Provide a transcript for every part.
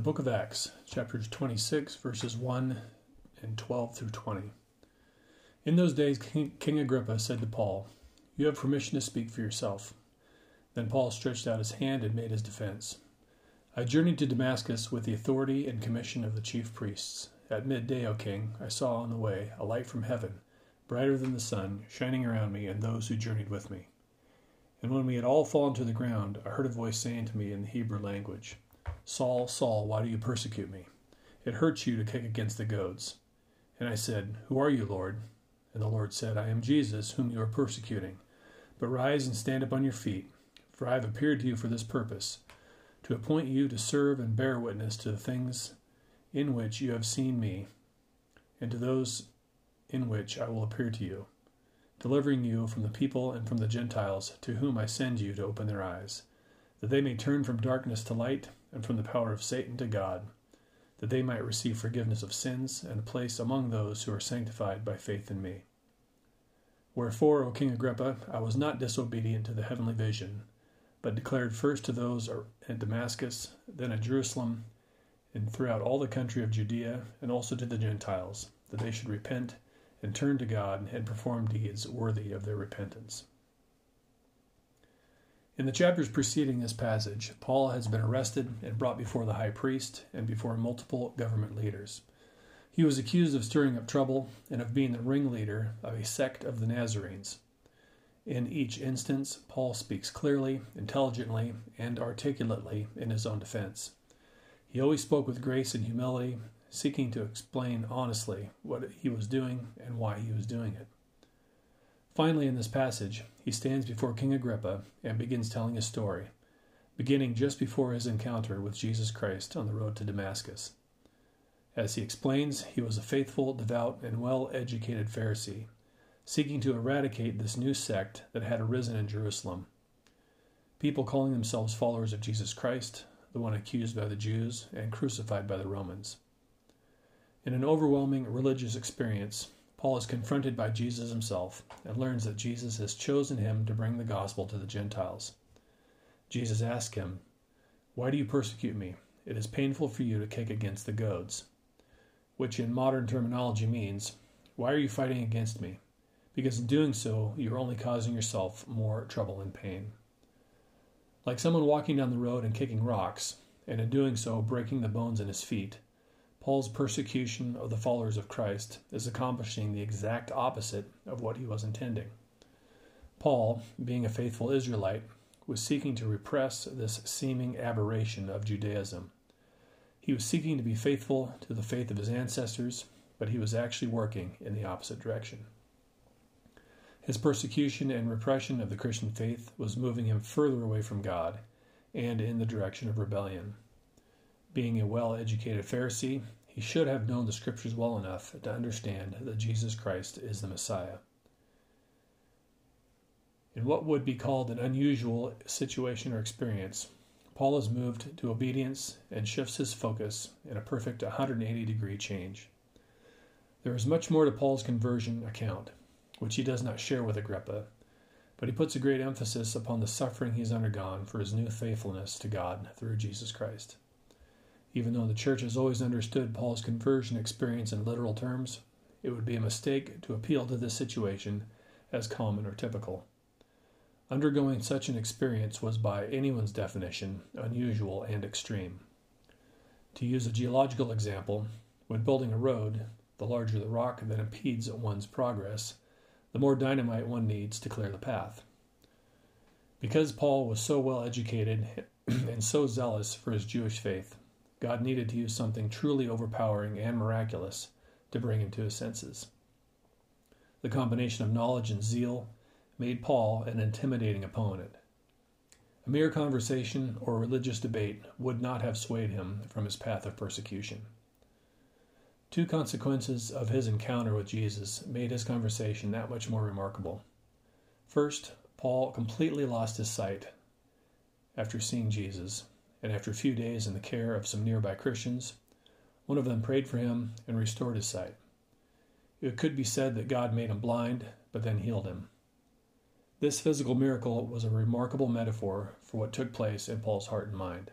The book of Acts, chapters 26, verses 1 and 12 through 20. In those days, King, King Agrippa said to Paul, You have permission to speak for yourself. Then Paul stretched out his hand and made his defense. I journeyed to Damascus with the authority and commission of the chief priests. At midday, O king, I saw on the way a light from heaven, brighter than the sun, shining around me and those who journeyed with me. And when we had all fallen to the ground, I heard a voice saying to me in the Hebrew language, Saul, Saul, why do you persecute me? It hurts you to kick against the goads. And I said, Who are you, Lord? And the Lord said, I am Jesus, whom you are persecuting. But rise and stand up on your feet, for I have appeared to you for this purpose, to appoint you to serve and bear witness to the things in which you have seen me, and to those in which I will appear to you, delivering you from the people and from the Gentiles, to whom I send you to open their eyes, that they may turn from darkness to light and from the power of Satan to God, that they might receive forgiveness of sins and a place among those who are sanctified by faith in me. Wherefore, O King Agrippa, I was not disobedient to the heavenly vision, but declared first to those at Damascus, then at Jerusalem, and throughout all the country of Judea, and also to the Gentiles, that they should repent and turn to God and perform deeds worthy of their repentance. In the chapters preceding this passage, Paul has been arrested and brought before the high priest and before multiple government leaders. He was accused of stirring up trouble and of being the ringleader of a sect of the Nazarenes. In each instance, Paul speaks clearly, intelligently, and articulately in his own defense. He always spoke with grace and humility, seeking to explain honestly what he was doing and why he was doing it. Finally, in this passage, he stands before King Agrippa and begins telling his story, beginning just before his encounter with Jesus Christ on the road to Damascus. As he explains, he was a faithful, devout, and well educated Pharisee, seeking to eradicate this new sect that had arisen in Jerusalem. People calling themselves followers of Jesus Christ, the one accused by the Jews and crucified by the Romans. In an overwhelming religious experience, Paul is confronted by Jesus himself and learns that Jesus has chosen him to bring the gospel to the Gentiles. Jesus asks him, Why do you persecute me? It is painful for you to kick against the goads. Which in modern terminology means, Why are you fighting against me? Because in doing so, you're only causing yourself more trouble and pain. Like someone walking down the road and kicking rocks, and in doing so breaking the bones in his feet, Paul's persecution of the followers of Christ is accomplishing the exact opposite of what he was intending. Paul, being a faithful Israelite, was seeking to repress this seeming aberration of Judaism. He was seeking to be faithful to the faith of his ancestors, but he was actually working in the opposite direction. His persecution and repression of the Christian faith was moving him further away from God and in the direction of rebellion. Being a well educated Pharisee, he should have known the scriptures well enough to understand that Jesus Christ is the Messiah. In what would be called an unusual situation or experience, Paul is moved to obedience and shifts his focus in a perfect 180 degree change. There is much more to Paul's conversion account, which he does not share with Agrippa, but he puts a great emphasis upon the suffering he's undergone for his new faithfulness to God through Jesus Christ. Even though the church has always understood Paul's conversion experience in literal terms, it would be a mistake to appeal to this situation as common or typical. Undergoing such an experience was, by anyone's definition, unusual and extreme. To use a geological example, when building a road, the larger the rock that impedes one's progress, the more dynamite one needs to clear the path. Because Paul was so well educated and so zealous for his Jewish faith, God needed to use something truly overpowering and miraculous to bring him to his senses. The combination of knowledge and zeal made Paul an intimidating opponent. A mere conversation or religious debate would not have swayed him from his path of persecution. Two consequences of his encounter with Jesus made his conversation that much more remarkable. First, Paul completely lost his sight after seeing Jesus, and after a few days in the care of some nearby Christians, one of them prayed for him and restored his sight. It could be said that God made him blind, but then healed him. This physical miracle was a remarkable metaphor for what took place in Paul's heart and mind.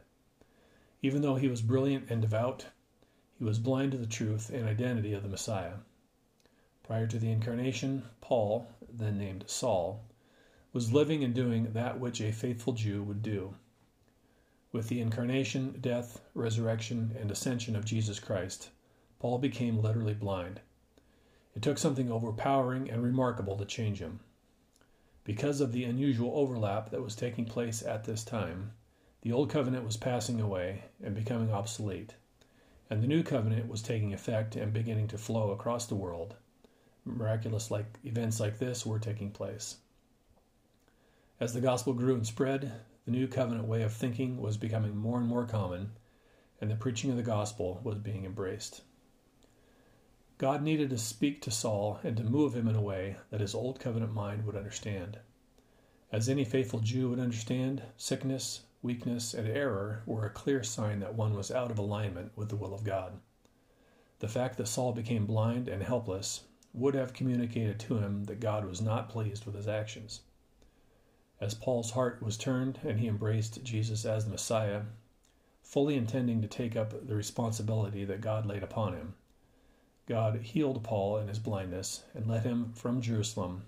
Even though he was brilliant and devout, he was blind to the truth and identity of the Messiah. Prior to the incarnation, Paul, then named Saul, was living and doing that which a faithful Jew would do. With the incarnation, death, resurrection, and ascension of Jesus Christ, Paul became literally blind. It took something overpowering and remarkable to change him. Because of the unusual overlap that was taking place at this time, the Old Covenant was passing away and becoming obsolete, and the New Covenant was taking effect and beginning to flow across the world. Miraculous like events like this were taking place. As the gospel grew and spread, the New Covenant way of thinking was becoming more and more common, and the preaching of the gospel was being embraced. God needed to speak to Saul and to move him in a way that his old covenant mind would understand. As any faithful Jew would understand, sickness, weakness, and error were a clear sign that one was out of alignment with the will of God. The fact that Saul became blind and helpless would have communicated to him that God was not pleased with his actions. As Paul's heart was turned and he embraced Jesus as the Messiah, fully intending to take up the responsibility that God laid upon him, God healed Paul in his blindness and led him from Jerusalem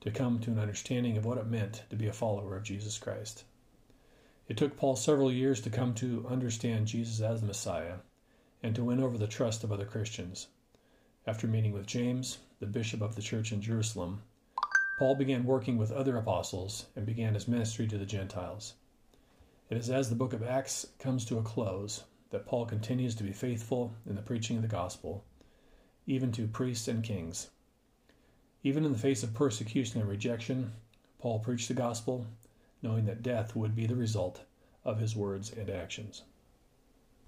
to come to an understanding of what it meant to be a follower of Jesus Christ. It took Paul several years to come to understand Jesus as the Messiah and to win over the trust of other Christians. After meeting with James, the bishop of the church in Jerusalem, Paul began working with other apostles and began his ministry to the Gentiles. It is as the book of Acts comes to a close that Paul continues to be faithful in the preaching of the gospel even to priests and kings. Even in the face of persecution and rejection, Paul preached the gospel, knowing that death would be the result of his words and actions.